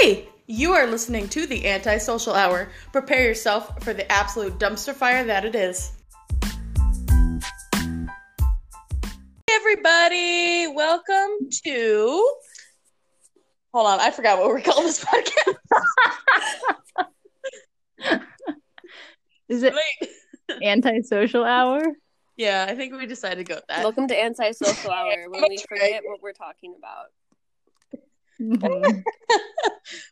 Hey, you are listening to the Antisocial Hour. Prepare yourself for the absolute dumpster fire that it is. Hey, everybody, welcome to. Hold on, I forgot what we call this podcast. Is it Wait. antisocial hour? Yeah, I think we decided to go with that. Welcome to Antisocial Hour when we forget what we're talking about. Mhm.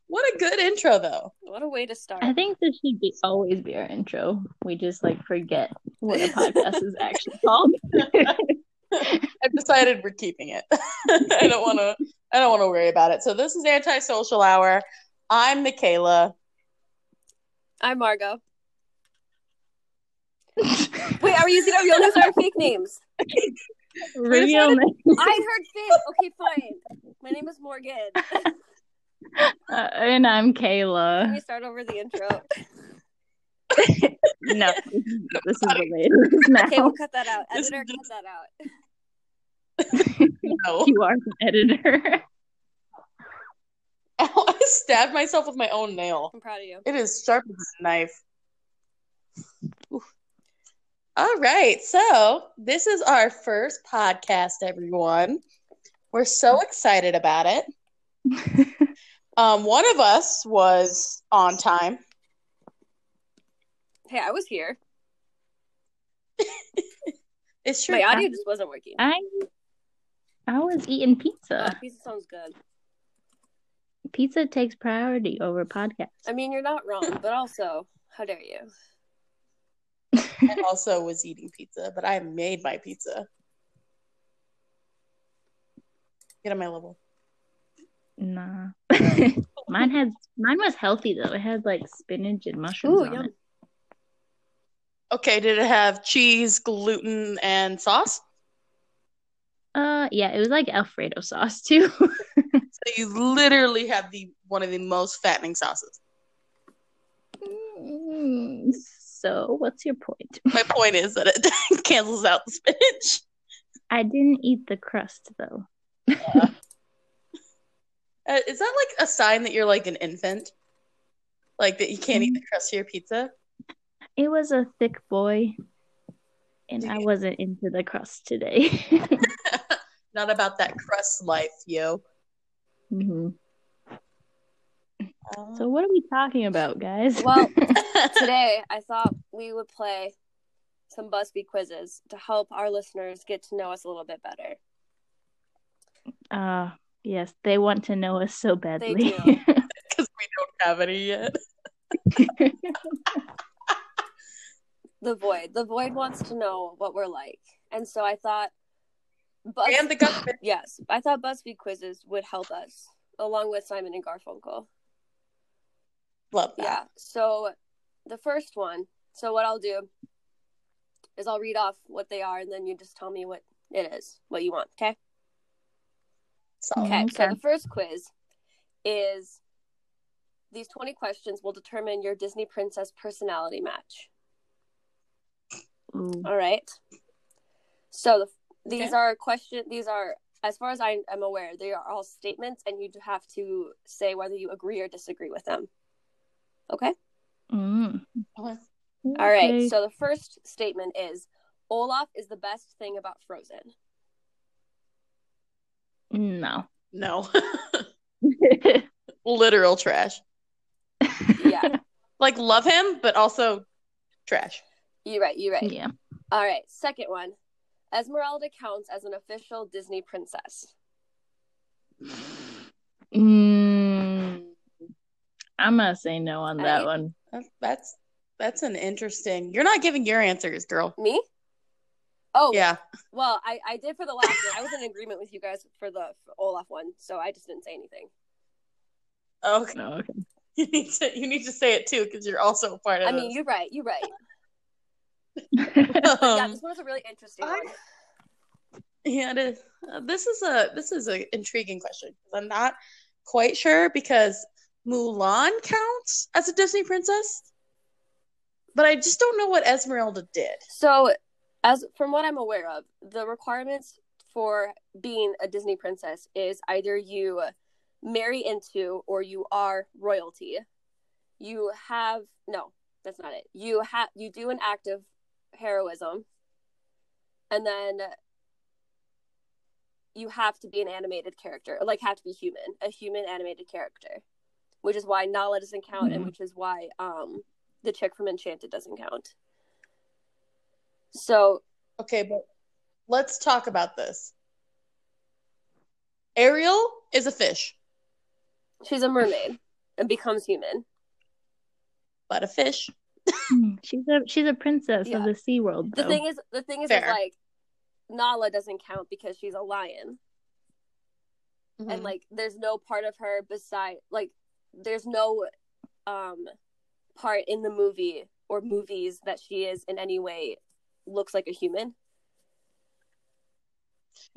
What a good intro, though. What a way to start. I think this should be always be our intro. We just like forget what a podcast is actually called. I've decided we're keeping it. I don't want to. I don't want to worry about it. So this is Antisocial Hour. I'm Michaela. I'm Margot. Wait, are we using our real names or our fake names? Real name. I heard fake. Okay, fine. My name is Morgan. Uh, and I'm Kayla. Can Kayla. we start over the intro? No, this is the way it is now. Okay, we'll cut that out. Editor, is cut that out. No. You are the editor. Ow, I stabbed myself with my own nail. I'm proud of you. It is sharp as a knife. Oof. All right, so this is our first podcast, everyone. We're so excited about it. Um, one of us was on time. Hey, I was here. It's true. My audio just wasn't working. I I was eating Oh, pizza. pizza sounds good. Pizza takes priority over podcast. I mean, you're not wrong, but also, how dare you? I also was eating pizza, but I made my pizza. Get on my level. Nah. mine had mine was healthy though. It had like spinach and mushrooms Ooh, on yum. it. Okay, did it have cheese, gluten, and sauce? Uh yeah, it was like Alfredo sauce too. So you literally have the one of the most fattening sauces. Mm, so what's your point? My point is that it cancels out the spinach. I didn't eat the crust though. Uh, is that like a sign that you're like an infant? Like that you can't eat the crust of your pizza? It was a thick boy. And Did I wasn't into the crust today. Not about that crust life, yo. Mhm. Um, So what are we talking about, guys? Well, today I thought we would play some BuzzFeed quizzes to help our listeners get to know us a little bit better. Uh yes, they want to know us so badly. do. because we don't have any yet. The Void. The Void wants to know what we're like. And so I thought Buzz- And the government. Yes, I thought BuzzFeed quizzes would help us along with Simon and Garfunkel. Love that. Yeah. So the first one, so what I'll do is I'll read off what they are and then you just tell me what it is, what you want, okay? So, Okay, so the first quiz is these 20 questions will determine your Disney princess personality match. Ooh. All right. So the, these Okay. are question these are as far as I am aware, they are all statements and you have to say whether you agree or disagree with them. Okay? Mm. Okay. All right. So the first statement is Olaf is the best thing about Frozen. No. no. Literal trash. Yeah. Like, love him, but also trash. you're right, you're right. yeah. All right. Second one. Esmeralda counts as an official Disney princess. Mm, I'm gonna say no on that Alright. one. That's, that's that's an interesting. You're not giving your answers, girl. Me? Oh, Yeah. Well, I, I did for the last one. I was in agreement with you guys for the for Olaf one, so I just didn't say anything. Okay. No, okay. You need to you need to say it too because you're also a part of it. I mean, this. you're right. You're right. yeah, Um, this one was a really interesting I- one. Yeah, it is. Uh, this is a this is an intriguing question. because I'm not quite sure because Mulan counts as a Disney princess, but I just don't know what Esmeralda did. So, as from what I'm aware of, the requirements for being a Disney princess is either you marry into or you are royalty. You have no, that's not it. You have you do an act of heroism, and then you have to be an animated character, like have to be human, a human animated character, which is why Nala doesn't count, and Mhm. which is why um the chick from Enchanted doesn't count. So Okay, but let's talk about this. Ariel is a fish, she's a mermaid and becomes human. but a fish. Hmm, She's a she's a princess Yeah. of the Sea World. The thing is, the thing is, is like Nala doesn't count because she's a lion, Mm-hmm. and like there's no part of her beside like there's no um part in the movie or movies that she is in any way looks like a human.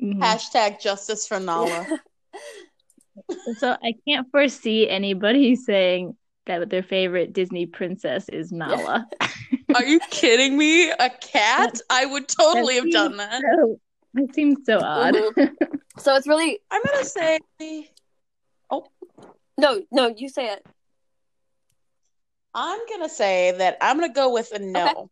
Mhm. Hashtag justice for Nala. So I can't foresee anybody saying that their favorite Disney princess is Nala. Are you kidding me? A cat? I would totally have done that. So, it seems so odd. Mhm. so it's really I'm gonna say Oh no, no. You say it. I'm gonna say that I'm gonna go with a no.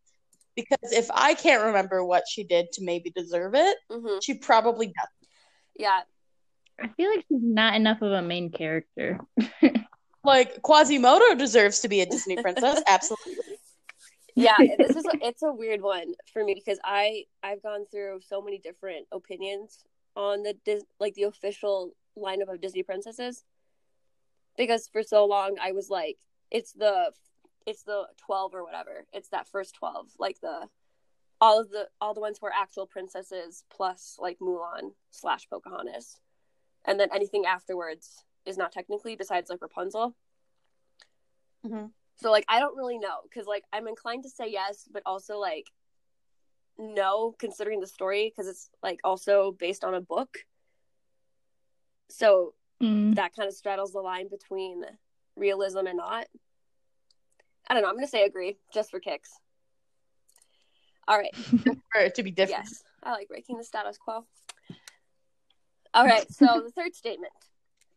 Because if I can't remember what she did to maybe deserve it, hmm she probably does. Yeah, I feel like she's not enough of a main character. Like Quasimodo deserves to be a Disney princess, absolutely. yeah. This is a, it's a weird one for me because I I've gone through so many different opinions on the Dis- like the official lineup of Disney princesses because for so long I was like it's the it's the 12 or whatever it's that first 12 like the all of the all the ones who are actual princesses plus like Mulan slash Pocahontas and then anything afterwards is not technically besides like Rapunzel Mhm. so like I don't really know because like I'm inclined to say yes but also like no considering the story because it's like also based on a book so Mm. that kind of straddles the line between realism and not. I don't know. I'm going to say agree just for kicks. All right. For it to be different. Yes. I like breaking the status quo. All right. So the third statement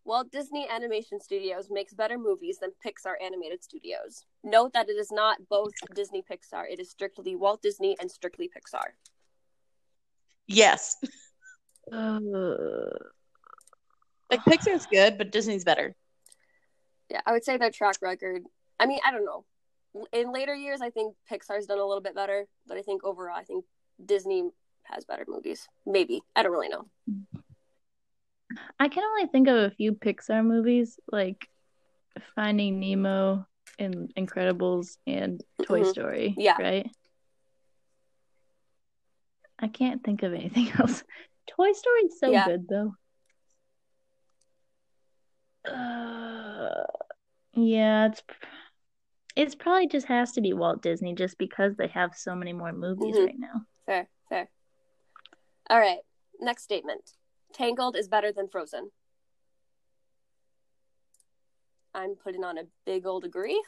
Walt Disney Animation Studios makes better movies than Pixar Animated Studios. Note that it is not both Disney Pixar, it is strictly Walt Disney and strictly Pixar. Yes. Uh, Like Pixar's good, but Disney's better. Yeah, I would say their track record. I mean, I don't know. In later years, I think Pixar's done a little bit better, but I think overall, I think Disney has better movies. Maybe I don't really know. I can only think of a few Pixar movies like Finding Nemo and Incredibles and Toy Mhm. Story. Yeah. Right? I can't think of anything else. Toy Story's so Yeah. good though. Uh, yeah, it's it's probably just has to be Walt Disney just because they have so many more movies Mhm. right now. Fair, fair. All right. Next statement: Tangled is better than Frozen. I'm putting on a big old agree.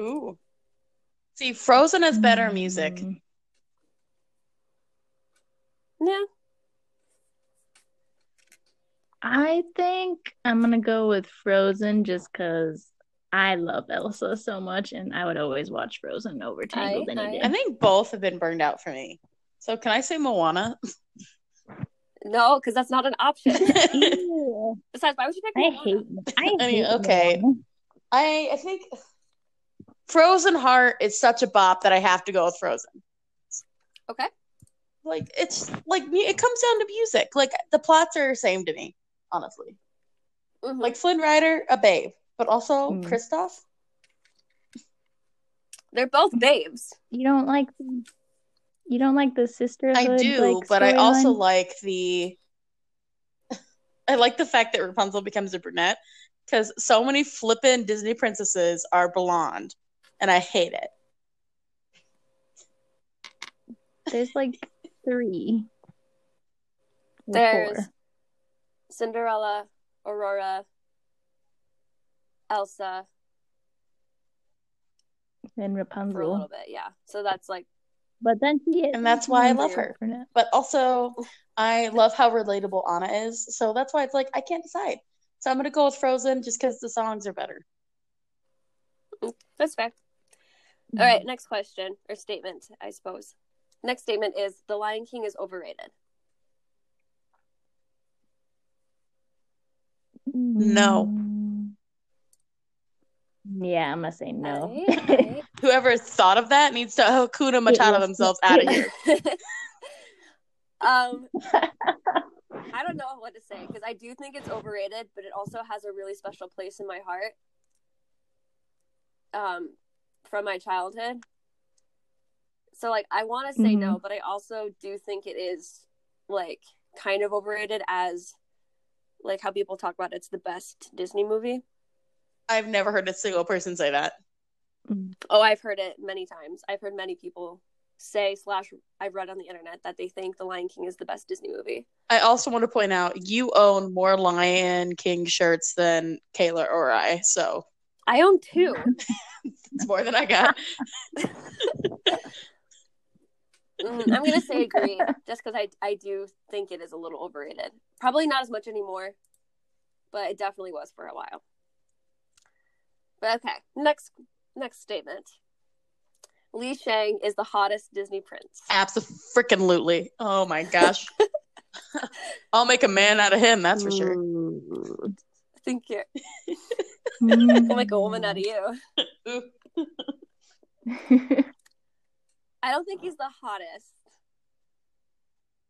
Ooh. See, Frozen has better music. Mm. Yeah, I think I'm gonna go with Frozen just because I love Elsa so much, and I would always watch Frozen over Tangled I- any I- day. I think both have been burned out for me. So can I say Moana? no, because that's not an option. Besides, why would you pick? I hate. I I mean, hate okay. Moana. I I think Frozen Heart is such a bop that I have to go with Frozen. Okay. Like it's like mu- it comes down to music. Like the plots are the same to me, honestly. Mhm. Like Flynn Rider, a babe, but also Mm. Kristoff. they're both babes. You don't like. You don't like the sisterhood. I do, like, but I also storyline? like the. I like the fact that Rapunzel becomes a brunette because so many flippin' Disney princesses are blonde, and I hate it. There's like three. There's four. Cinderella, Aurora, Elsa and for a Rapunzel. little bit. Yeah. So that's like But then she gets And that's why I love her. Brunette. But also, I love how relatable Anna is, so that's why it's like I can't decide. So I'm gonna go with Frozen just because the songs are better. That's fair. Mm-hmm. All right, next question or statement, I suppose. Next statement is The Lion King is overrated. No. Mm. Yeah, I'm gonna say no. Alright, alright. Whoever thought of that needs to Hakuna Matata themselves out of here. um, I don't know what to say because I do think it's overrated, but it also has a really special place in my heart. Um, from my childhood. So like I want to say no, but I also do think it is like kind of overrated as like how people talk about it's the best Disney movie. I've never heard a single person say that. Oh, I've heard it many times. I've heard many people say slash I've read on the internet that they think The Lion King is the best Disney movie. I also want to point out you own more Lion King shirts than Kayla or I, so I own two. it's more than I got. Mm, I'm gonna say agree, just because I I do think it is a little overrated. Probably not as much anymore, but it definitely was for a while. But okay, next next statement. Li Shang is the hottest Disney prince. Absolutely. Oh my gosh. I'll make a man out of him, that's for sure. Ooh. Thank you. Mm. I'll make a woman out of you. I don't think he's the hottest,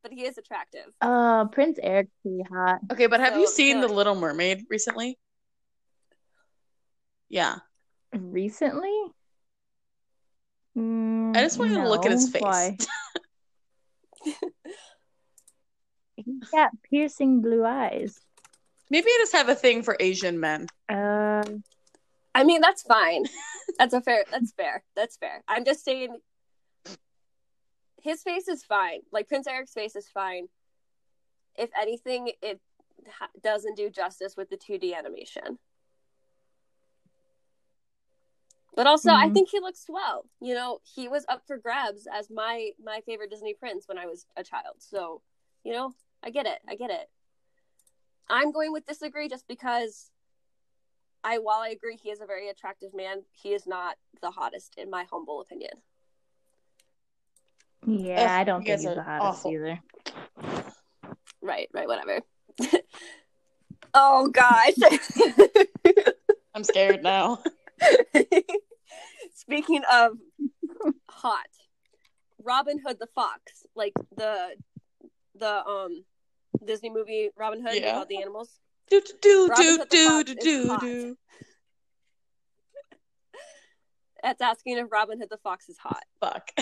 but he is attractive. uh, Prince Eric's pretty hot. Okay, but have you seen so- The Little Mermaid recently? Yeah. Recently? Mm, I just want you to look at his face. Why? He's got piercing blue eyes. Maybe I just have a thing for Asian men. Uh, I mean, that's fine. That's a fair. That's fair. That's fair. I'm just saying, his face is fine. Like Prince Eric's face is fine. If anything, it ha- doesn't do justice with the 2D animation. But also, I Mhm. think he looks swell. You know, he was up for grabs as my my favorite Disney prince when I was a child. So, you know, I get it. I get it. I'm going with disagree just because I while I agree he is a very attractive man, he is not the hottest in my humble opinion. yeah, Ugh, I don't you think he's the hottest awful. either. Right, right, whatever. oh gosh. I'm scared now. Speaking of hot, Robin Hood the Fox, like the the um Disney movie Robin Hood Yeah. about the animals. Do do do do do do do do. That's asking if Robin Hood the Fox is hot. Fuck.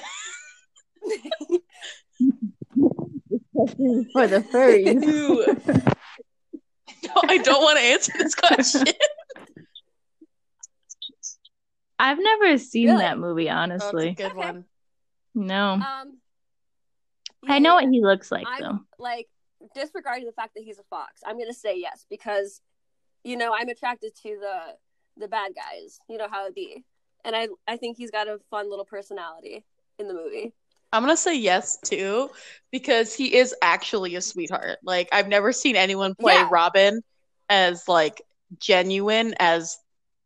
For the furries. Ew. No, I don't want to answer this question. I've never seen Really? that movie, Oh, it's a honestly. good Okay. one. No. Um I know what he looks like, I'm though. like disregarding the fact that he's a fox. I'm gonna say yes because you know I'm attracted to the the bad guys. You know how it be, and I I think he's got a fun little personality in the movie. I'm gonna say yes too, because he is actually a sweetheart. Like I've never seen anyone play Yeah. Robin as like genuine as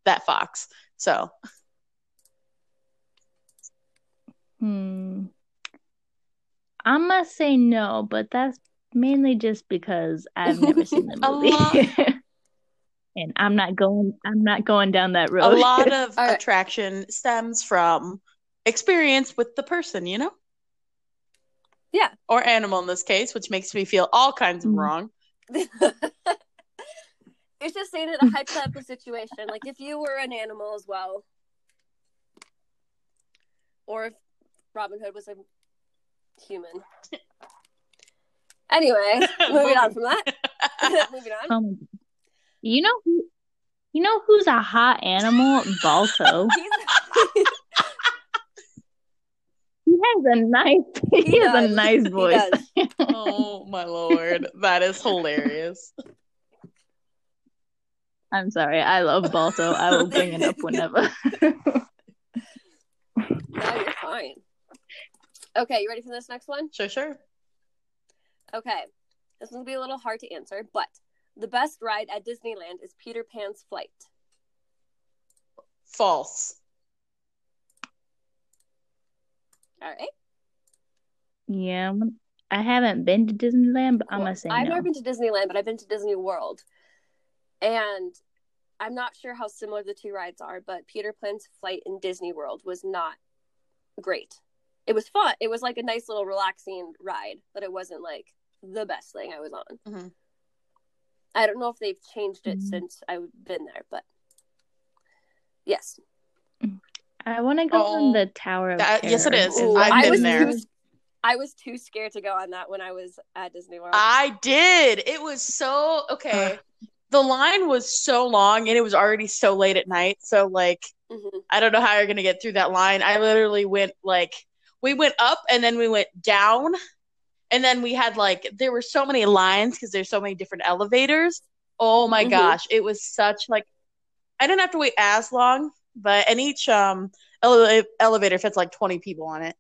that fox. So Hmm. I'm gonna say no, but that's mainly just because I've never seen the A movie. and I'm not going I'm not going down that road. a lot of All right. attraction stems from experience with the person, you know? Yeah. Or animal in this case, which makes me feel all kinds of Mm. wrong. it's just saying in a hypothetical situation, like if you were an animal as well, or if Robin Hood was a human. Anyway, moving on from that. moving on. Um, you know who you know who's a hot animal? Balto. He has a nice he, he has a nice voice. oh my lord. That is hilarious. I'm sorry, I love Balto. I will bring it up whenever. No, you're fine. Okay, you ready for this next one? Sure, sure. Okay. This one's gonna be a little hard to answer, but The best ride at Disneyland is Peter Pan's flight. False. All right. Yeah, I'm- haven't been to Disneyland, but I'm Cool. gonna say I've no. never been to Disneyland, but I've been to Disney World. And I'm not sure how similar the two rides are, but Peter Pan's flight in Disney World was not great. It was fun. It was like a nice little relaxing ride, but it wasn't like the best thing I was on. Mhm. I don't know if they've changed it Mhm. since I've been there, but yes. I want to go Oh, on the Tower of that- yes, it is. Ooh, I've I been was there. Too, I was too scared to go on that when I was at Disney World. I did. It was so okay. The line was so long and it was already so late at night. So like Mhm. I don't know how you're gonna get through that line. I literally went like we went up and then we went down and then we had like there were so many lines because there's so many different elevators. Oh my Mhm. gosh, it was such like I didn't have to wait as long, but and each um ele- elevator fits like 20 people on it.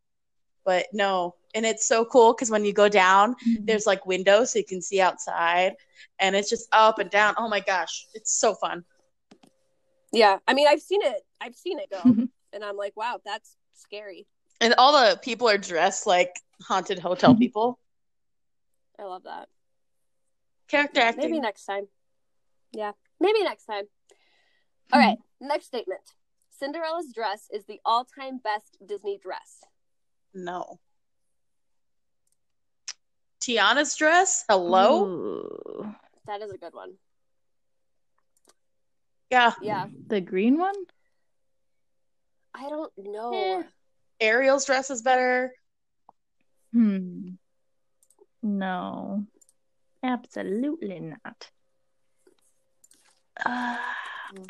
But no, and it's so cool because when you go down, Mhm. there's like windows so you can see outside and it's just up and down oh my gosh it's so fun Yeah, I mean, I've seen it. I've seen it go, and I'm like, wow, that's scary. And all the people are dressed like haunted hotel Mhm. people I love that. character acting Maybe next time. Yeah, maybe next time. All right, next statement. Cinderella's dress is the all-time best Disney dress. no tiana's dress hello Ooh. That is a good one. yeah Yeah, The green one? I don't know. Eh. Ariel's dress is better Hmm. No. Absolutely not. Uh,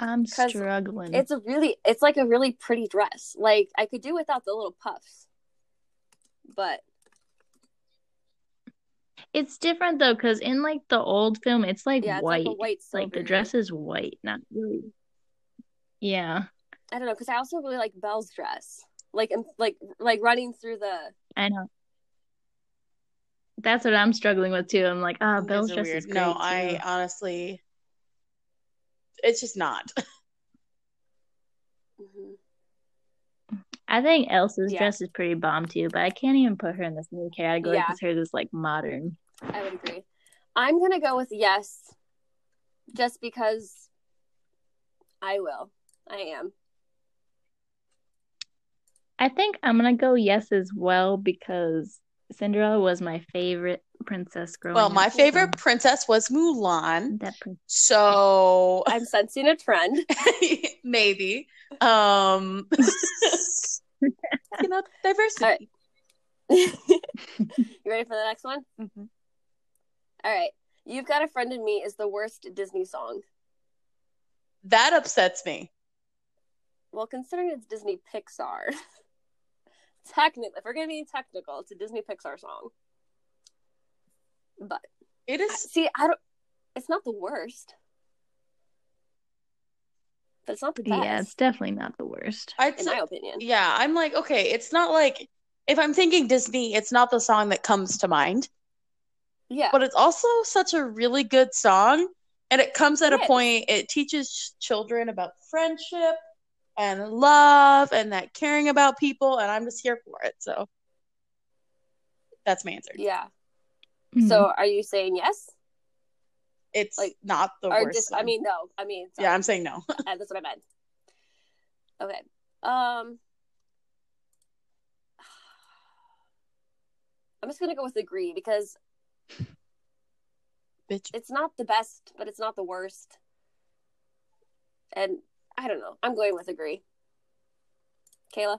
I'm struggling. It's a really, it's like a really pretty dress. Like I could do without the little puffs, but It's different though, because in like the old film, it's like yeah, it's white. like a white. Like the dress is white, not really. Yeah, I don't know because I also really like Belle's dress. Like, like, like running through the. I know. That's what I'm struggling with too. I'm like, ah, These Belle's are dress weird. is great no too. i honestly it's just not Mhm. I think Elsa's Yeah. dress is pretty bomb too, but I can't even put her in this new category Yeah. because hers is like modern. I would agree. I'm gonna go with yes, just because I will. I am. I think I'm gonna go yes as well because Cinderella was my favorite princess growing well up. my so favorite princess was mulan that prin- so I'm sensing a trend. maybe um you know diversity All right. you ready for the next one? Mhm. All right. You've Got a Friend in Me is the worst Disney song. that upsets me Well, considering it's Disney Pixar, technically, if we're gonna be technical, it's a Disney Pixar song. But it is see, I don't. It's not the worst, but it's not the best, yeah, it's definitely not the worst. I'd in say, my opinion. yeah i'm like okay it's not like if i'm thinking disney it's not the song that comes to mind Yeah, but it's also such a really good song and it comes at It a is. point it teaches children about friendship and love and that caring about people and i'm just here for it so that's my answer yeah. Mhm. So, are you saying yes, it's like, not the or worst just? I mean, no. I mean, yeah i'm saying no Uh, that's what I meant. Okay. Um I'm just gonna go with agree because bitch it's not the best, but it's not the worst. And I don't know. I'm going with agree. Kayla?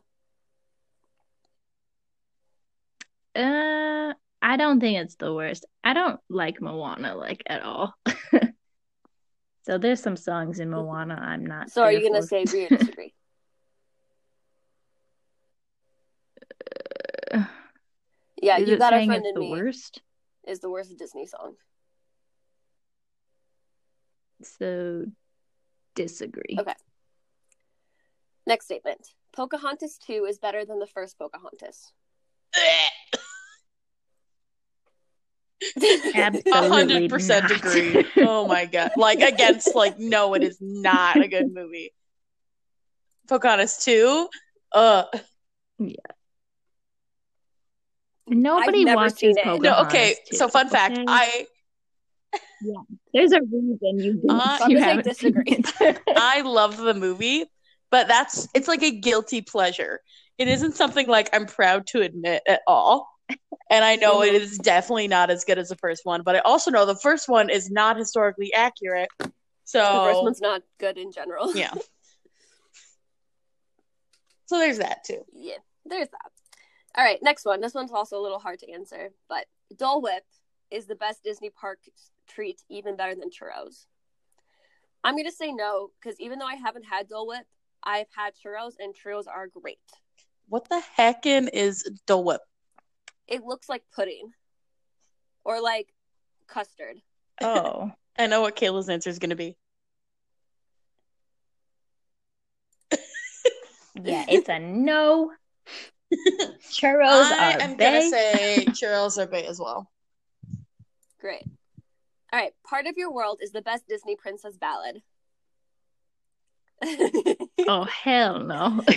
Uh, I don't think it's the worst. I don't like Moana like at all. so there's some songs in Moana I'm not. So are you gonna for. say agree or disagree? yeah, Is you got a friend in the me worst? is the worst Disney song. So disagree. Okay. Next statement. Pocahontas 2 is better than the first Pocahontas. Absolutely hundred percent not. agree. Oh my god! Like against like no, it is not a good movie. Pocahontas two. Uh yeah. Nobody I've never watches seen it. Pocahontas. no. Okay. too, So fun fact. okay? I yeah, there's a reason you didn't. Uh, you I disagree. I love the movie, but that's it's like a guilty pleasure. It isn't something like I'm proud to admit at all. And I know it is definitely not as good as the first one, but I also know the first one is not historically accurate. So The first one's not good in general. yeah. So there's that too. Yeah, there's that. All right, next one. This one's also a little hard to answer, but Dole Whip is the best Disney park treat, even better than churros. I'm gonna say no because even though I haven't had Dole Whip, I've had churros and churros are great. What the heckin' is Dole Whip? It looks like pudding or like custard. Oh, I know what Kayla's answer is going to be. yeah, it's a no. Churros I are am bae. gonna say churros are bae as well. Great. All right, part of your world is the best Disney princess ballad. Oh hell no!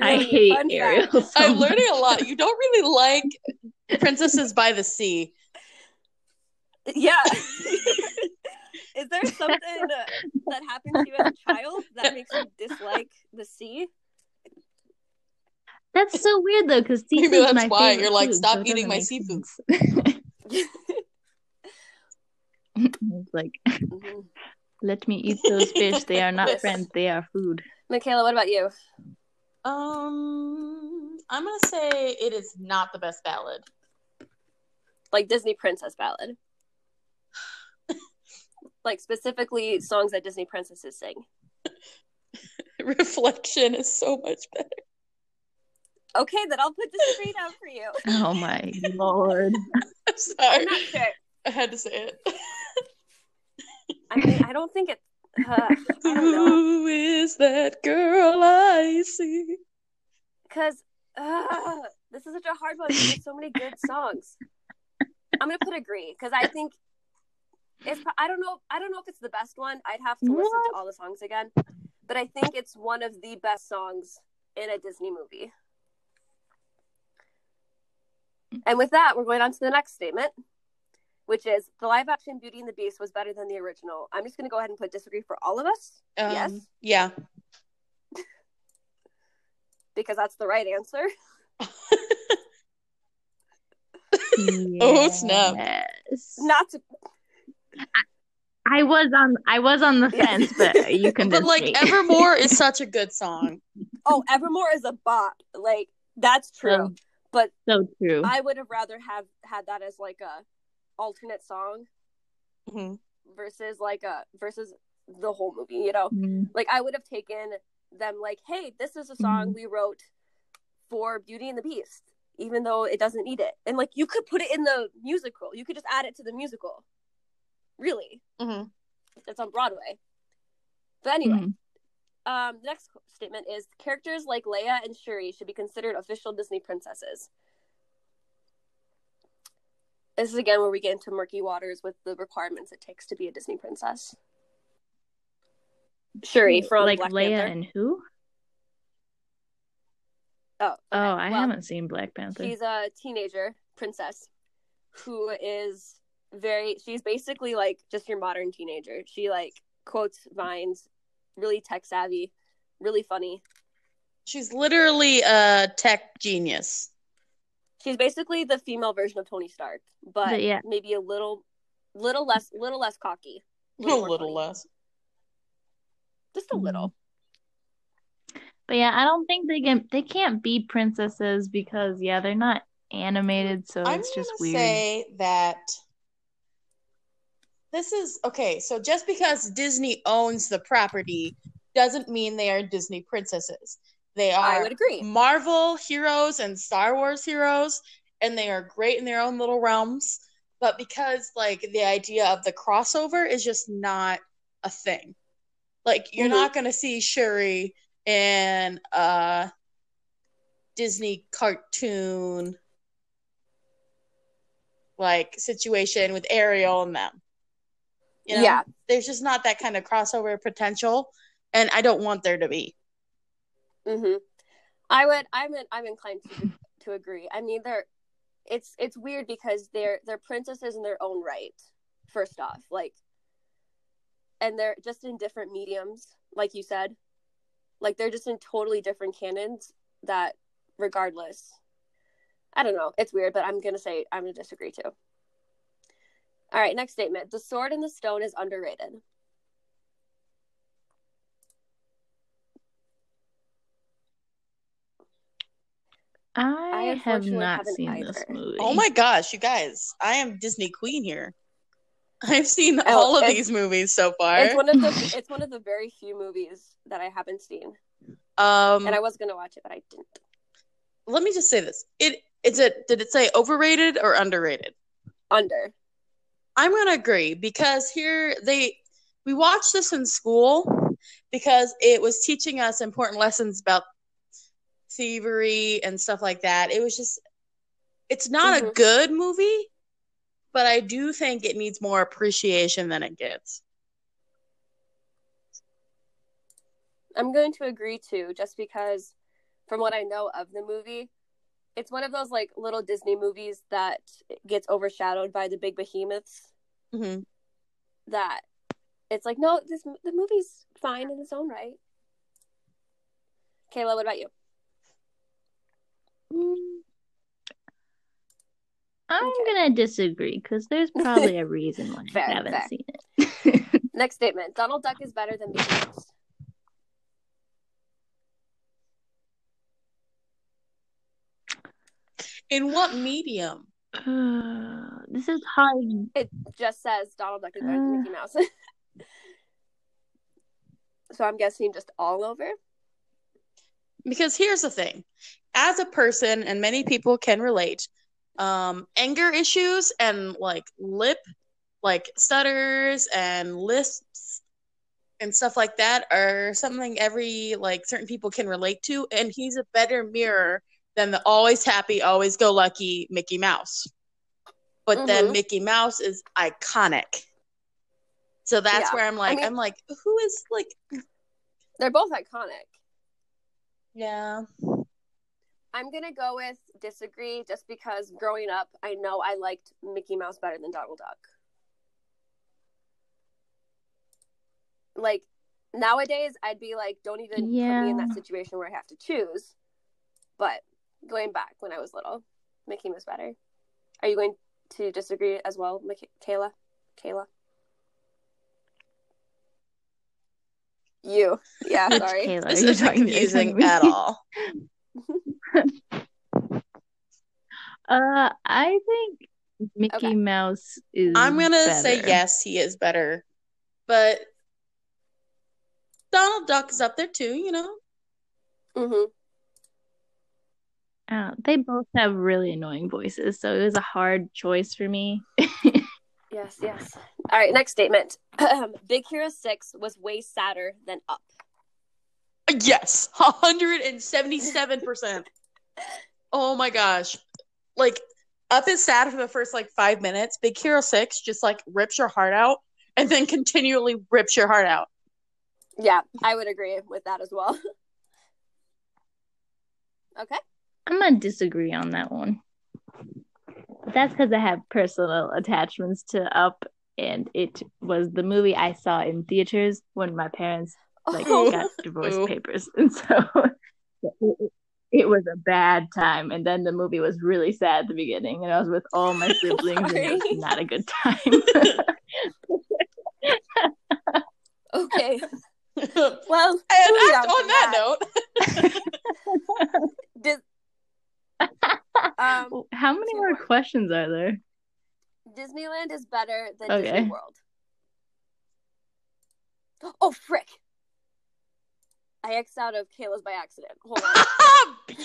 I hate. Ariel. So I'm much. learning a lot. You don't really like Princesses by the Sea. Yeah. Is there something that happened to you as a child that makes you dislike the sea? That's so weird though, because Maybe seafood's that's my why favorite you're like, food, "Stop so eating my make seafood." sense. it's like, Mhm. Let me eat those fish. They are not friends. They are food. Michaela, what about you? Um, I'm gonna say it is not the best ballad. Like Disney princess ballad. like specifically songs that Disney princesses sing. Reflection is so much better. Okay, then I'll put the screen down for you. Oh my lord! I'm I'm sorry. not sure. I had to say it. I mean, I don't think it. Uh. Who is that girl I see? Because uh, this is such a hard one. There's so many good songs. I'm gonna put agree because I think it's. I don't know. I don't know if it's the best one. I'd have to listen to all the songs again, but I think it's one of the best songs in a Disney movie. And with that, we're going on to the next statement, which is the live action Beauty and the Beast was better than the original. I'm just gonna go ahead and put disagree for all of us Um, Yes. Yeah. because that's the right answer. Oh, snap. Not to I was on. I was on the fence, but you can. But like me. Evermore is such a good song. oh, Evermore is a bop. Like that's true. So- but so true. I would have rather have had that as like a alternate song Mhm. versus like a versus the whole movie. You know, Mm. like I would have taken them like, hey, this is a song we wrote for Beauty and the Beast, even though it doesn't need it. And like you could put it in the musical. You could just add it to the musical. Really, Mhm. it's on Broadway. But anyway, Mhm. um, the next statement is characters like Leia and Shuri should be considered official Disney princesses. This is again where we get into murky waters with the requirements it takes to be a Disney princess. Shuri from like Black Leia Panther. and who? Oh, oh okay. Oh, I Well, haven't seen Black Panther. She's a teenager princess who is very. She's basically like just your modern teenager. She like quotes vines, really tech savvy, really funny. She's literally a tech genius. She's basically the female version of Tony Stark, but But yeah. maybe a little, little less, little less cocky. A little funny. less. just a little. Mm-hmm. But yeah, I don't think they can. They can't be princesses because yeah, they're not animated, so I'm it's just gonna weird. say that this is okay. So just because Disney owns the property doesn't mean they are Disney princesses. They are I would agree. Marvel heroes and Star Wars heroes, and they are great in their own little realms. But because like the idea of the crossover is just not a thing. Like you're Mhm. not gonna see Shuri in a Disney cartoon like situation with Ariel and them. You know? Yeah. There's just not that kind of crossover potential, and I don't want there to be. Hmm I would. I'm. In, I'm inclined to to agree. I mean, they're. It's it's weird because they're they're princesses in their own right. First off, like, and they're just in different mediums, like you said. Like they're just in totally different canons. That, regardless, I don't know. It's weird, but I'm gonna say I'm gonna disagree too. All right, next statement. The sword and the stone is underrated. I, have not haven't seen this movie. Oh my gosh, you guys! I am Disney Queen here. I've seen Oh, all of these movies so far. It's one of the it's one of the very few movies that I haven't seen, um, and I was gonna watch it, but I didn't. let me just say this: it is it. Did it say overrated or underrated? Under. I'm gonna agree because here they we watched this in school because it was teaching us important lessons about thievery and stuff like that. It was just it's not a Mhm. good movie, but I do think it needs more appreciation than it gets. I'm going to agree too, just because from what I know of the movie, it's one of those like little Disney movies that gets overshadowed by the big behemoths. hmm That it's like, no, this the movie's fine in its own right. Kayla, what about you? Mm. I'm Okay. gonna disagree because there's probably a reason why Fair, I haven't fair. seen it. Next statement: Donald Duck is better than Mickey Mouse. In what medium? Uh, this is hard. It just says Donald Duck is better than Mickey Mouse. so I'm guessing just all over. Because here's the thing as a person, and many people can relate, um, anger issues and like lip, like stutters and lisps and stuff like that are something every like certain people can relate to. And he's a better mirror than the always happy, always go lucky Mickey Mouse. But then Mhm. Mickey Mouse is iconic. So that's Yeah. where I'm like, mean- I'm like, who is like, They're both iconic. yeah. I'm gonna go with disagree just because growing up, I know I liked Mickey Mouse better than Donald Duck. Like nowadays, I'd be like, don't even put me in that situation where I have to choose. But going back when I was little, Mickey was better. Are you going to disagree as well, Mick- Kayla? Kayla? You. Yeah, sorry. Kayla This isn't talking- are you confusing talking to me? at all. Uh, I think Mickey Okay. Mouse is. I'm gonna say yes, he is better, but Donald Duck is up there too. You know, hmm Uh, they both have really annoying voices, so it was a hard choice for me. Yes, yes. All right, next statement. Big Hero 6 was way sadder than Up. Yes, hundred and seventy-seven percent. Oh my gosh, like Up is sad for the first like five minutes. Big Hero Six just like rips your heart out, and then continually rips your heart out. Yeah, I would agree with that as well. okay. I'm gonna disagree on that one. But that's because I have personal attachments to Up, and it was the movie I saw in theaters when my parents like Oh, got divorce Ooh. papers, and so it, it was a bad time. And then the movie was really sad at the beginning, and I was with all my siblings, and it was not a good time. okay. Well, moving on, from that, note, Dis- um, How many more more. questions are there? Disneyland is better than Okay. Disney World. Oh, frick. I X'd out of Kayla's by accident. Hold on.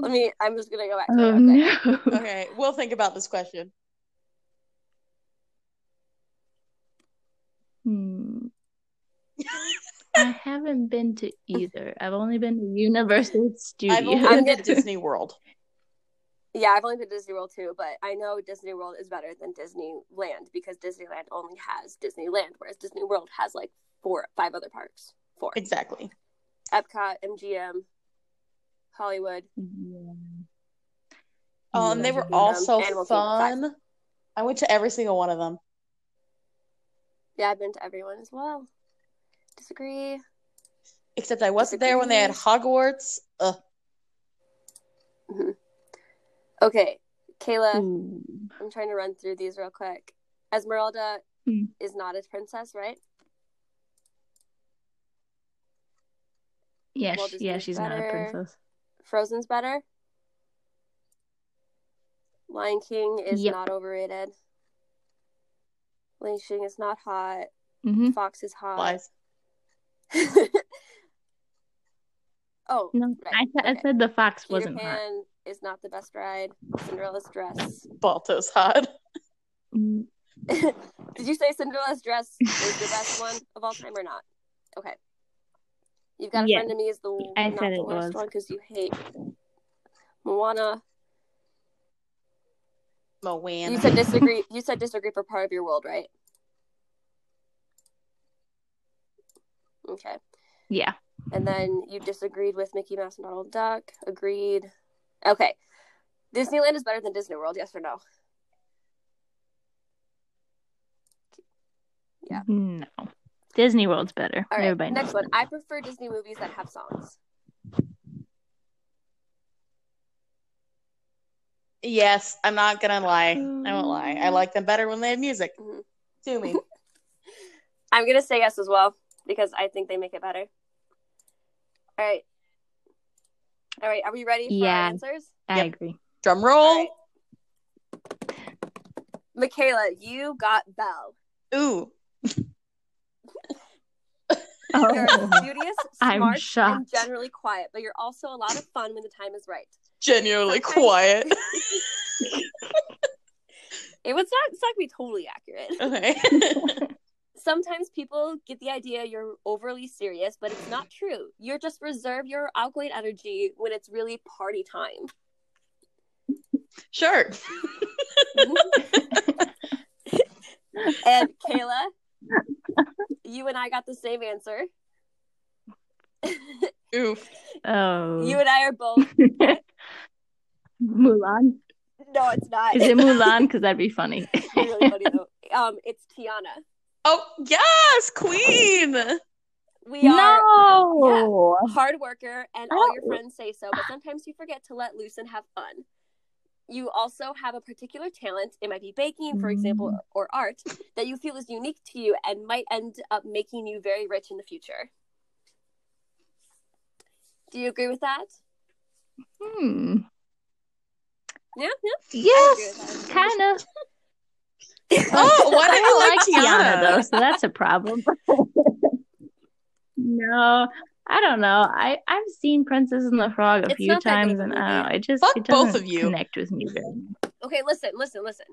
Let me, I'm just going to go back to Oh. Okay. no. okay, we'll think about this question. Hmm. I haven't been to either. I've only been to Universal Studios. I've only been gonna- Disney World. Yeah, I've only been to Disney World too, but I know Disney World is better than Disneyland because Disneyland only has Disneyland, whereas Disney World has like four, five other parks. Four. Exactly. Epcot, MGM, Hollywood. Yeah. Um, oh, and they were all so fun. I went to every single one of them. Yeah, I've been to everyone as well. Disagree. Except I wasn't there when they had Hogwarts. Ugh. Mm-hmm. Okay, Kayla, Ooh. I'm trying to run through these real quick. Esmeralda Hmm. is not a princess, right? Yeah, Walt yeah, Disney's she's not a princess. Frozen's better. Lion King is Yep. not overrated. Lion King is not hot. hmm Fox is hot. Lies. oh, No, right. I, sa- I said the fox Peter wasn't hot. Pan is not the best ride. Cinderella's dress. Balto's hot. Mm, Did you say Cinderella's dress is the best one of all time or not? Okay. You've got a Yeah. friend of me is the I not said the it worst was. one because you hate Moana. Moana. You said disagree. you said disagree for part of your world, right? Okay. Yeah. And then you disagreed with Mickey Mouse and Donald Duck. Agreed. Okay. Disneyland is better than Disney World, yes or no? Yeah. No. Disney World's better. All right. Everybody Next knows one. I prefer Disney movies that have songs. Yes, I'm not gonna lie. I won't lie. I like them better when they have music. Mhm. Sue me. I'm gonna say yes as well because I think they make it better. All right. All right. Are we ready for Yeah. our answers? I Yep. agree. Drum roll. All right. Michaela, you got Belle. Ooh. You're Oh, studious, I'm smart, and generally quiet, but you're also a lot of fun when the time is right. Genuinely Sometimes- quiet. It was not it's not gonna be totally accurate. Okay. Sometimes people get the idea you're overly serious, but it's not true. You're just reserve your outgoing energy when it's really party time. sure. And Kayla, you and I got the same answer. Oof. oh. You and I are both. Mulan. No, it's not. Is it Mulan? Because that'd be funny. It's really funny though. Um, it's Tiana. Oh yes, Queen. We are no. hard worker, and I all your friends say so. But sometimes you forget to let loose and have fun. You also have a particular talent. It might be baking, for example, Mm. or art that you feel is unique to you and might end up making you very rich in the future. Do you agree with that? Hmm. Yeah, yeah. Yes, kind of. Oh, why I did you don't like like Tiana Tiana? though, so that's a problem. no, I don't know. I I've seen Princess and the Frog a It's few not that good times, and I don't know. It just Fuck it both doesn't of you. connect with me very much. Okay, listen, listen, listen.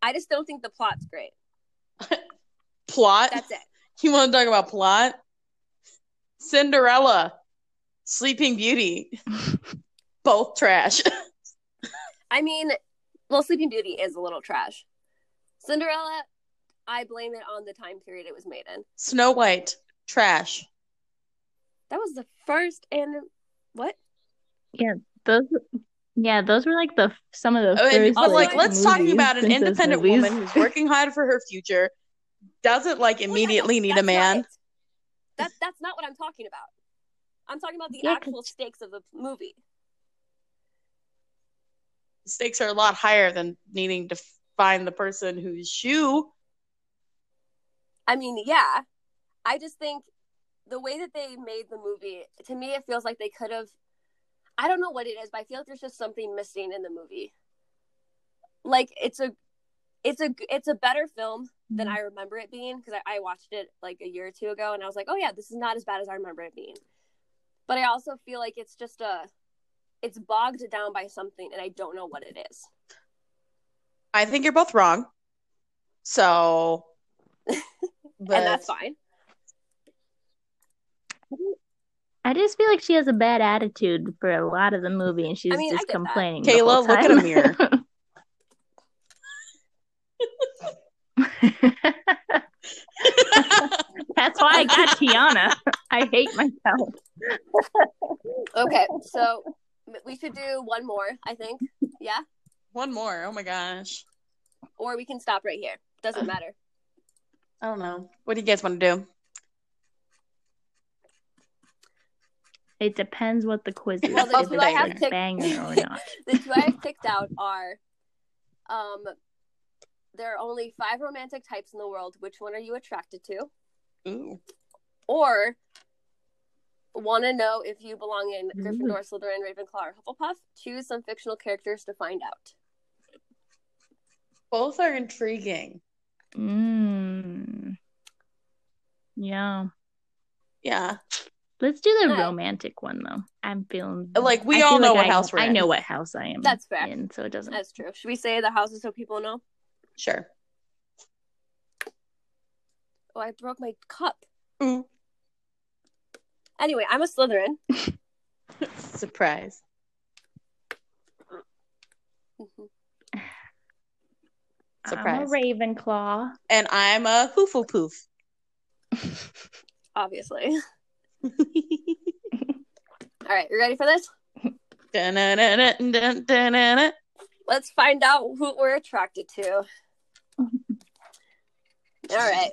I just don't think the plot's great. Plot. That's it. You want to talk about plot? Cinderella, Sleeping Beauty, both trash. I mean, well, Sleeping Beauty is a little trash. Cinderella, I blame it on the time period it was made in. Snow White, trash. That was the first and what? Yeah, Those, yeah, those were like the some of the Oh, first. but like, like, let's talk about an independent movies. woman who's working hard for her future, doesn't like Well, yeah, immediately no, need a that's not man. it. That that's not what I'm talking about. I'm talking about the Yeah, 'cause- actual stakes of the movie. Stakes are a lot higher than needing to find the person whose shoe. I mean, yeah. I just think the way that they made the movie, to me, it feels like they could have. I don't know what it is, but I feel like there's just something missing in the movie. Like it's a, it's a, it's a better film than mm-hmm. I remember it being because I, I watched it like a year or two ago, and I was like, oh yeah, this is not as bad as I remember it being. But I also feel like it's just a, it's bogged down by something, and I don't know what it is. I think you're both wrong. So, but and that's fine. I just feel like she has a bad attitude for a lot of the movie, and she's I mean, just get that. complaining. the Kayla, whole look at a mirror. That's why I got Tiana. I hate myself. Okay, so we should do one more, I think. Yeah? One more. Oh my gosh. Or we can stop right here. Doesn't matter. I don't know. What do you guys want to do? It depends what the quiz is. Well, the if two it's I a have picked- banger or not. The two I have picked out are um there are only five romantic types in the world. Which one are you attracted to? Ooh. Or want to know if you belong in Ooh. Gryffindor, Slytherin, Ravenclaw, or Hufflepuff? Choose some fictional characters to find out. Both are intriguing. Mm. Yeah. Yeah. Let's do the Okay. romantic one though. I'm feeling Like, we I all know like what I, house we're I in. know what house I am. That's fair. In, so it doesn't. That's true. Should we say the houses so people know? Sure. Oh, I broke my cup. Ooh. Anyway, I'm a Slytherin. Surprise. Mhm. I'm a Surprise. Ravenclaw. And I'm a hoofle poof. Obviously. All right, you ready for this? Let's find out who we're attracted to. All right.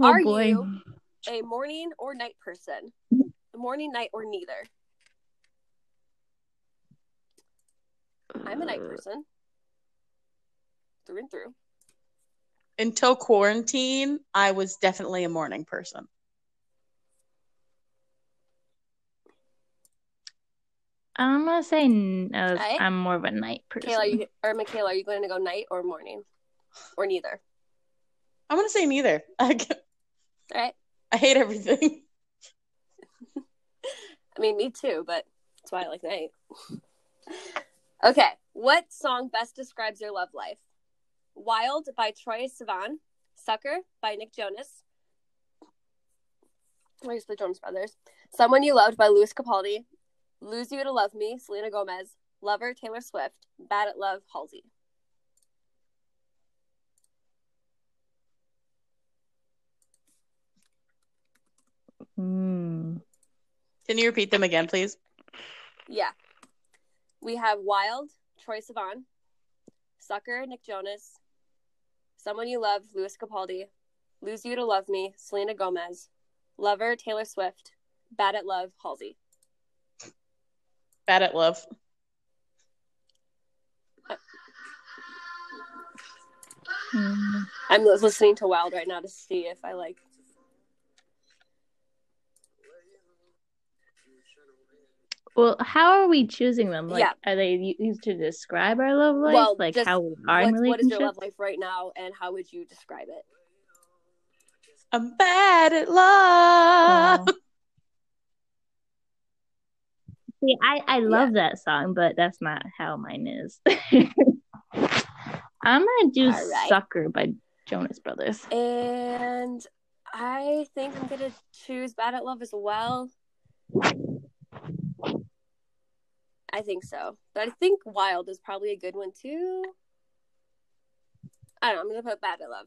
Oh Are boy. you- A morning or night person? Morning, night, or neither? I'm a night uh. person. Through and through. Until quarantine, I was definitely a morning person. I'm gonna say no. Alright. Uh, I'm more of a night person. Kayla, are you, or Michaela, are you going to go night or morning? Or neither? I'm gonna say neither. I, g- All right. I hate everything. I mean, me too, but that's why I like night. okay. What song best describes your love life? Wild by Troye Sivan. Sucker by Nick Jonas. Where's the Jonas Brothers? Someone You Loved by Lewis Capaldi. Lose You to Love Me, Selena Gomez. Lover, Taylor Swift. Bad at Love, Halsey. Mm. Can you repeat them again, please? Yeah. We have Wild, Troye Sivan. Sucker, Nick Jonas. Someone You Love, Lewis Capaldi. Lose You to Love Me, Selena Gomez. Lover, Taylor Swift. Bad at Love, Halsey. Bad at love. Mm. I'm listening to Wild right now to see if I like. Well, how are we choosing them? Like, Yeah. are they used to describe our love life? Well, like just how we are in What, what is your love life right now, and how would you describe it? I'm bad at love. See, I I love that song, but that's not how mine is. I'm gonna do right. "Sucker" by Jonas Brothers. And I think I'm gonna choose Bad at Love as well. I think so, but I think Wild is probably a good one too. I don't know. I'm gonna put Bad at Love.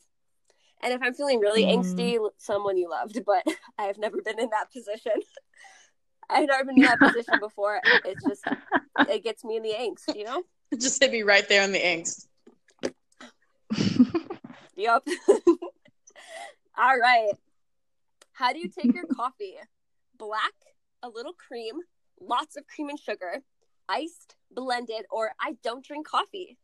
And if I'm feeling really Mm. angsty, someone you loved, but I have never been in that position. I've never been in that position before. It's just it gets me in the angst, you know. Just hit me right there in the angst. Yep. All right. How do you take your coffee? Black, a little cream, lots of cream and sugar, iced, blended, or I don't drink coffee.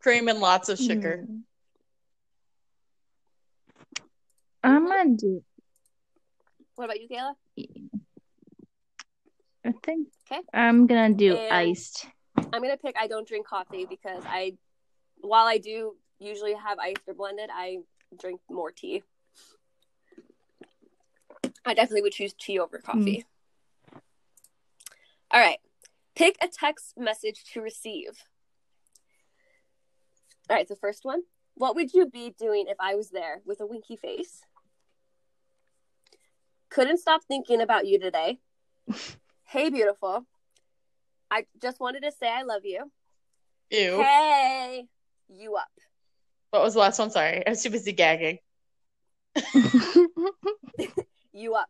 Cream and lots of sugar. Hmm. I'm gonna do. What about you, Kayla? I think Okay. I'm gonna do And- iced. I'm gonna pick I don't drink coffee because I, while I do usually have iced or blended, I drink more tea. I definitely would choose tea over coffee. Mm. All right, pick a text message to receive. All right, the first one. What would you be doing if I was there with a winky face? Couldn't stop thinking about you today. hey, beautiful. I just wanted to say I love you. Ew. Hey, you up. What was the last one? Sorry. I was too busy gagging. You up.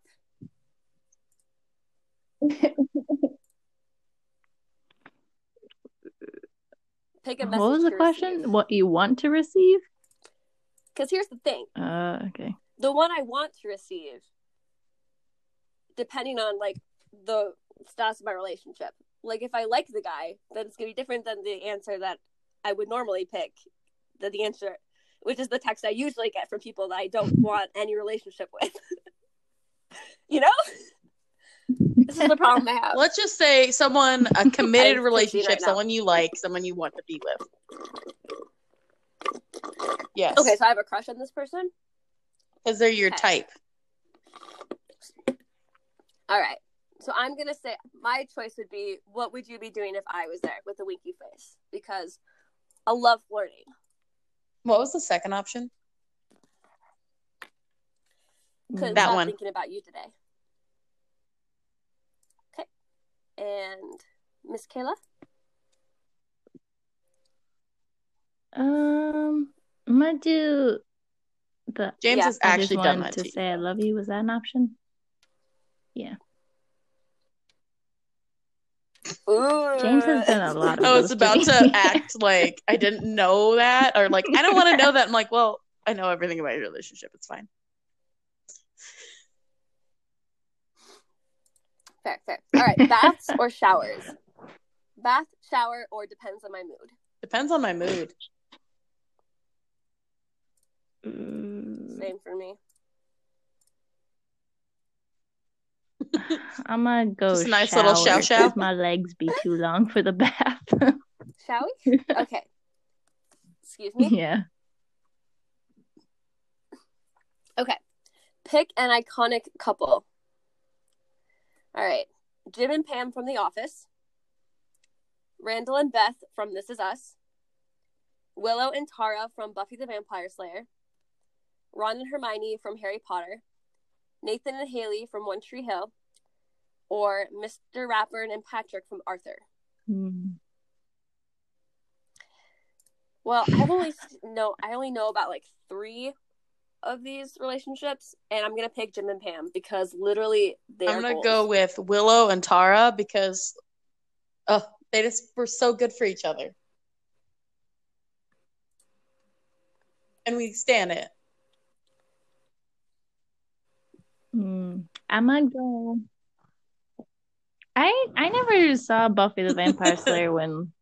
Pick a message. what was the question? What you want to receive? Because here's the thing Uh, okay. the one I want to receive, depending on like the status of my relationship. Like if I like the guy, then it's gonna be different than the answer that I would normally pick. The answer, which is the text I usually get from people that I don't want any relationship with. you know, this is the problem I have. Let's just say someone, a committed relationship, right someone you like, someone you want to be with. Yes. Okay, so I have a crush on this person. Because they're your Okay. type. All right. So I'm gonna say my choice would be what would you be doing if I was there with a winky face? Because I love flirting. What was the second option? Couldn't That stop one. thinking about you today. Okay. And Miss Kayla? Um, I'm gonna do the. James Yeah, has I just actually done that to to say I love you. Was that an option? Ooh. James has done a lot of. I was about to act like I didn't know that, or like I don't want to know that. I'm like, well, I know everything about your relationship. It's fine. Fair, fair. All right. Baths or showers? Bath, shower, or depends on my mood. Depends on my mood. Mm, Same for me. I'm gonna go. Just a nice little shower, show show? 'cause My legs be too long for the bath. Shall we? Okay. Excuse me. yeah. Okay. Pick an iconic couple. All right. Jim and Pam from The Office. Randall and Beth from This Is Us. Willow and Tara from Buffy the Vampire Slayer. Ron and Hermione from Harry Potter. Nathan and Haley from One Tree Hill. Or Mr. Ratburn and Patrick from Arthur. Mm. Well, I've only know I only know about like three of these relationships, and I'm gonna pick Jim and Pam because literally they're I'm gonna goals. go with Willow and Tara because, oh, they just were so good for each other, and we stand it. Mm. I'm gonna go. I I never saw Buffy the Vampire Slayer when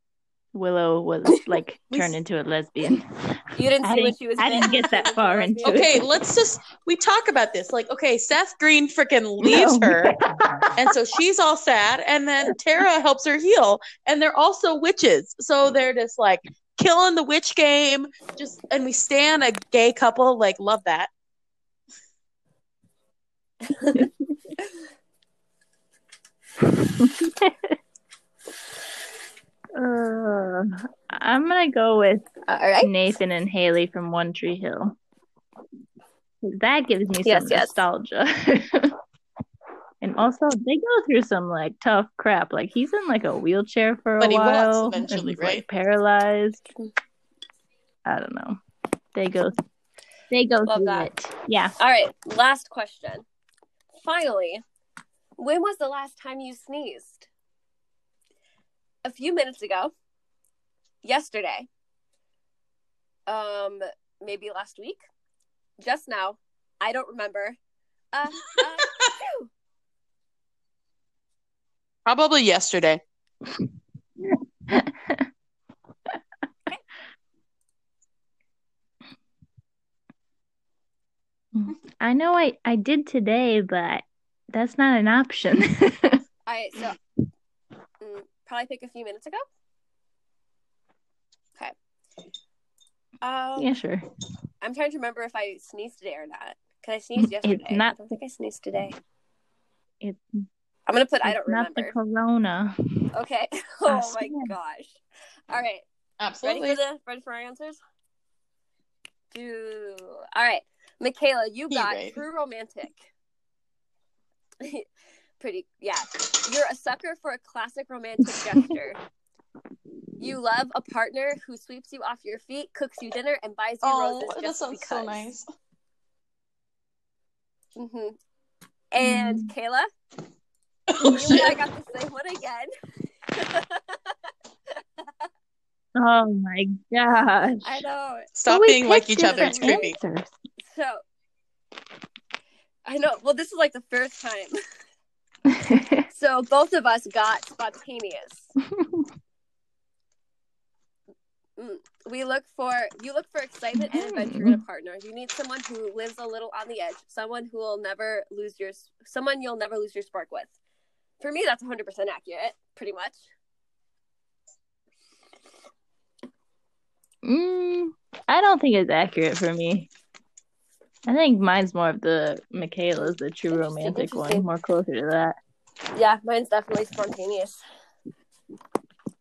Willow was like turned into a lesbian. You didn't see when didn't- she was. I didn't get that far she was into it. Okay, let's just we talk about this. Like, okay, Seth Green freaking leaves No. her, and so she's all sad, and then Tara helps her heal, and they're also witches, so they're just like killing the witch game. Just and we stand a gay couple. Like, love that. Uh, I'm gonna go with All right. Nathan and Haley from One Tree Hill. That gives me Yes, some yes. nostalgia. and also, they go through some like tough crap. Like he's in like a wheelchair for a But he walks while, and he's, right? Like paralyzed. I don't know. They go. They go Love through that. it. Yeah. All right. Last question. Finally, when was the last time you sneezed? A few minutes ago. Yesterday. Um, maybe last week. Just now. I don't remember. Uh, uh. Probably yesterday. I know I I did today, but that's not an option. All right, so mm, probably pick a few minutes ago. Okay. Um, yeah, sure. I'm trying to remember if I sneezed today or not. Because I sneezed It's yesterday. not- I don't think I sneezed today. It's, I'm gonna put I don't remember. not remember. the corona. Okay. Oh my swear. gosh. All right. Absolutely. Ready Absolutely. for the ready for our answers? Do all right. Michaela, you got right. true romantic. Pretty, yeah. You're a sucker for a classic romantic gesture. You love a partner who sweeps you off your feet, cooks you dinner, and buys you Oh, roses that just sounds because. so nice. mm-hmm. And Mm. Kayla, Oh, you and I shit. got the same one again. Oh my gosh. I know. Stop We being like each other. It's creepy. answers. So I know. Well, this is like the first time. So both of us got spontaneous. Mm, We look for you look for excitement and adventure in a partner. You need someone who lives a little on the edge, someone who will never lose your someone you'll never lose your spark with. For me, that's 100% accurate, pretty much. Mm, I don't think it's accurate for me. I think mine's more of the Michaela's the true romantic one, more closer to that. Yeah, mine's definitely spontaneous.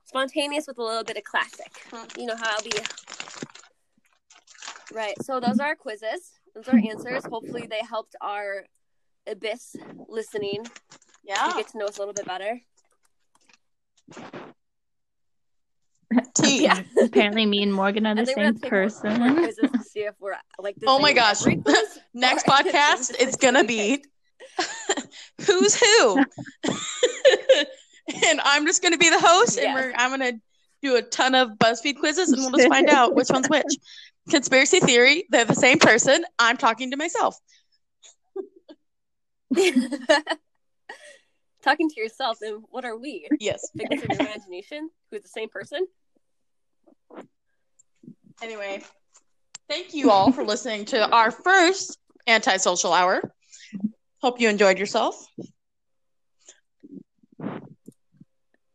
Spontaneous with a little bit of classic. You know how I'll be. Right. So those are our quizzes. Those are our answers. Hopefully they helped our abyss listening Yeah. to Yeah. get to know us a little bit better. Tea. Yeah. Apparently, me and Morgan are the same gonna take more- more person. Quizzes to see if we're like the Oh my gosh. Next podcast, it's gonna be who's who, and I'm just gonna be the host, and we're I'm gonna do a ton of BuzzFeed quizzes, and we'll just find out which one's which. Conspiracy theory: they're the same person. I'm talking to myself. Talking to yourself, and what are we? Yes. Figments of your imagination? Who's the same person? Anyway, thank you all for listening to our first antisocial hour. Hope you enjoyed yourself.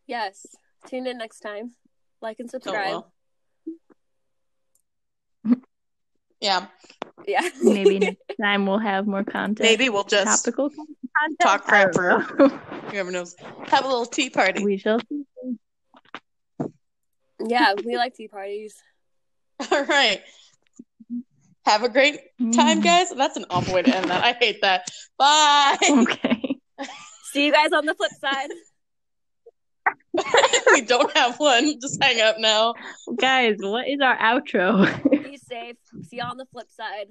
Yes. Tune in next time. Like and Oh, subscribe. well. Yeah, Yeah. Maybe next time we'll have more content. maybe we'll just topical content. talk crap oh. I for don't whoever knows. Have a little tea party. we shall see. yeah, we like tea parties. All right. Have a great time, Mm. guys. That's an awful way to end that. I hate that. Bye. Okay. See you guys on the flip side. we don't have one. Just hang up now. Guys, what is our outro? Be safe. See you on the flip side.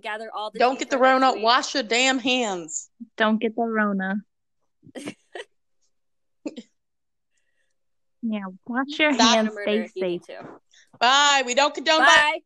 Gather all the Don't get the for Rona. week. Wash your damn hands. Don't get the Rona. yeah, wash your Stop hands. Murder Stay if safe. to. Bye. We don't condone Bye.